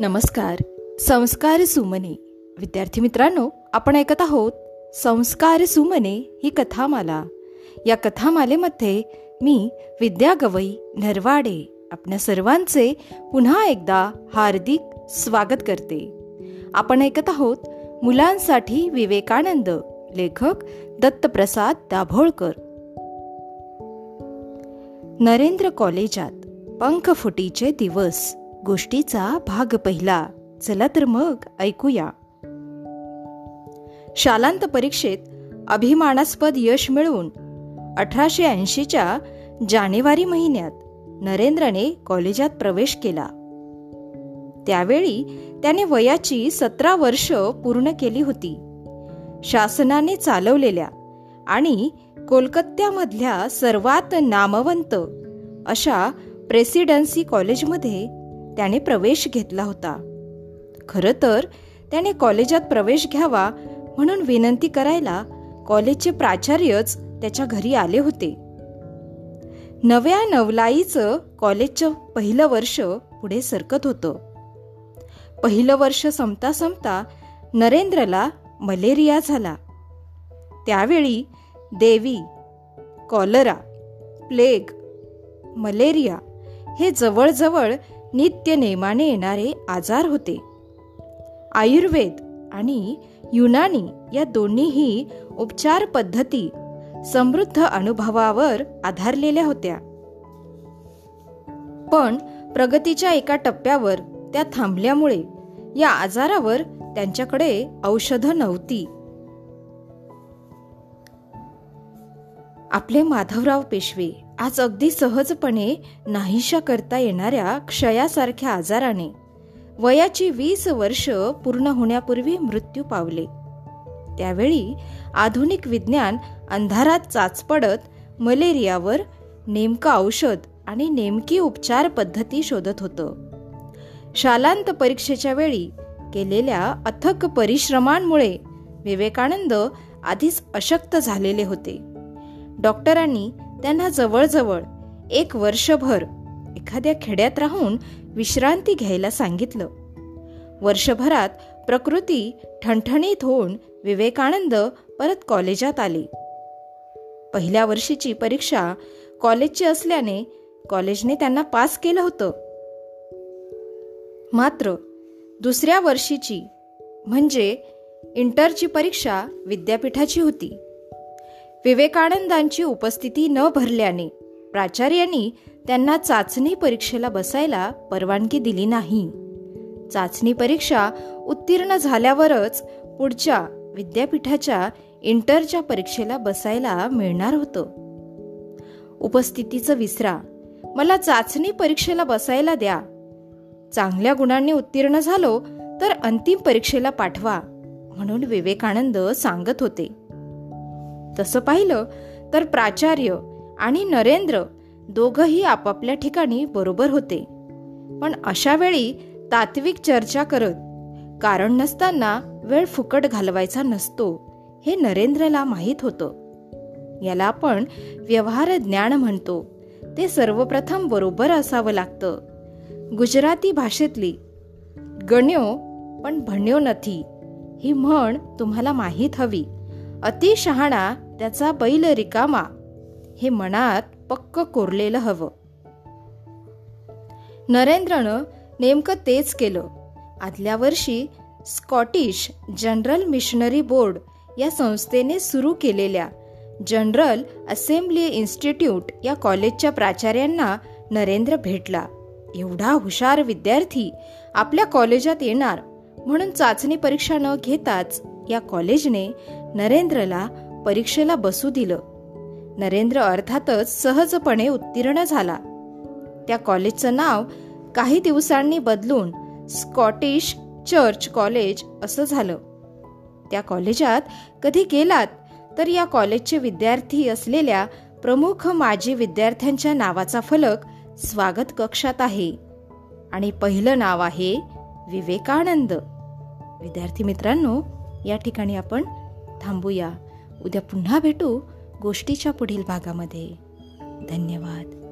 नमस्कार. संस्कार सुमने. विद्यार्थी मित्रांनो आपण ऐकत आहोत संस्कार सुमने ही कथामाला. या कथामालेमध्ये मी विद्या गवई नरवाडे आपल्या सर्वांचे पुन्हा एकदा हार्दिक स्वागत करते. आपण ऐकत आहोत मुलांसाठी विवेकानंद लेखक दत्तप्रसाद दाभोळकर. नरेंद्र कॉलेजात पंख फुटीचे दिवस. गोष्टीचा भाग पहिला. चला तर मग ऐकूया. शालांत परीक्षेत अभिमानास्पद यश मिळवून अठराशे ऐंशीच्या जानेवारी महिन्यात नरेंद्रने कॉलेजात प्रवेश केला. त्यावेळी त्याने वयाची सतरा वर्ष पूर्ण केली होती. शासनाने चालवलेल्या आणि कोलकात्यामधल्या सर्वात नामवंत अशा प्रेसिडेन्सी कॉलेजमध्ये त्याने प्रवेश घेतला होता. खरं तर त्याने कॉलेजात प्रवेश घ्यावा म्हणून विनंती करायला कॉलेजचे प्राचार्यच त्याच्या घरी आले होते. नव्या नवलाईचं कॉलेजचं पहिलं वर्ष पुढे सरकत होतं. पहिलं वर्ष संपता संपता नरेंद्रला मलेरिया झाला. त्यावेळी देवी कॉलरा प्लेग मलेरिया हे जवळजवळ नित्य नेमाने येणारे आजार होते. आयुर्वेद आणि युनानी या दोन्हीही उपचार पद्धती समृद्ध अनुभवावर आधारलेल्या होत्या. पण प्रगतीच्या एका टप्प्यावर त्या थांबल्यामुळे या आजारावर त्यांच्याकडे औषधं नव्हती. आपले माधवराव पेशवे आज अगदी सहजपणे नाहीशा करता येणाऱ्या क्षयासारख्या आजाराने वयाची वीस वर्ष पूर्ण होण्यापूर्वी मृत्यू पावले. त्यावेळी आधुनिक विज्ञान अंधारात चाचपडत मलेरियावर नेमकं औषध आणि नेमकी उपचार पद्धती शोधत होतं. शालांत परीक्षेच्या वेळी केलेल्या अथक परिश्रमांमुळे विवेकानंद आधीच अशक्त झालेले होते. डॉक्टरांनी त्यांना जवळजवळ एक वर्षभर एखाद्या खेड्यात राहून विश्रांती घ्यायला सांगितलं. वर्षभरात प्रकृती ठणठणीत होऊन विवेकानंद परत कॉलेजात आले. पहिल्या वर्षीची परीक्षा कॉलेजची असल्याने कॉलेजने त्यांना पास केलं होतं. मात्र दुसऱ्या वर्षीची म्हणजे इंटरची परीक्षा विद्यापीठाची होती. विवेकानंदांची उपस्थिती न भरल्याने प्राचार्यांनी त्यांना चाचणी परीक्षेला बसायला परवानगी दिली नाही. चाचणी परीक्षा उत्तीर्ण झाल्यावरच पुढच्या विद्यापीठाच्या इंटरच्या परीक्षेला बसायला मिळणार होतं. उपस्थितीचं विसरा. मला चाचणी परीक्षेला बसायला द्या. चांगल्या गुणांनी उत्तीर्ण झालो तर अंतिम परीक्षेला पाठवा म्हणून विवेकानंद सांगत होते. तसं पाहिलं तर प्राचार्य आणि नरेंद्र दोघंही आपापल्या ठिकाणी बरोबर होते. पण अशा वेळी तात्विक चर्चा करत कारण नसताना वेळ फुकट घालवायचा नसतो हे नरेंद्रला माहीत होतं. याला आपण व्यवहार ज्ञान म्हणतो. ते सर्वप्रथम बरोबर असावं लागतं. गुजराती भाषेतली गण्यो पण भन्यो नथी ही म्हण तुम्हाला माहीत हवी. अतिशहाणा त्याचा बैल रिकामा. हे मनात पक्क कोरलेलं हवं. नरेंद्रनं नेमकं तेच केलं. आदल्या वर्षी स्कॉटिश जनरल मिशनरी बोर्ड या संस्थेने सुरू केलेल्या जनरल असेंब्ली इन्स्टिट्यूट या कॉलेजच्या प्राचार्यांना नरेंद्र भेटला. एवढा हुशार विद्यार्थी आपल्या कॉलेजात येणार म्हणून चाचणी परीक्षा न घेताच या कॉलेजने नरेंद्रला परीक्षेला बसू दिलं. नरेंद्र अर्थातच सहजपणे उत्तीर्ण झाला. त्या कॉलेजचं नाव काही दिवसांनी बदलून स्कॉटिश चर्च कॉलेज असं झालं. त्या कॉलेजात कधी गेलात तर या कॉलेजचे विद्यार्थी असलेल्या प्रमुख माजी विद्यार्थ्यांच्या नावाचा फलक स्वागत कक्षात आहे. आणि पहिलं नाव आहे विवेकानंद. विद्यार्थी मित्रांनो या ठिकाणी आपण थांबूया. उद्या पुन्हा भेटू गोष्टीच्या पुढील भागामध्ये. धन्यवाद.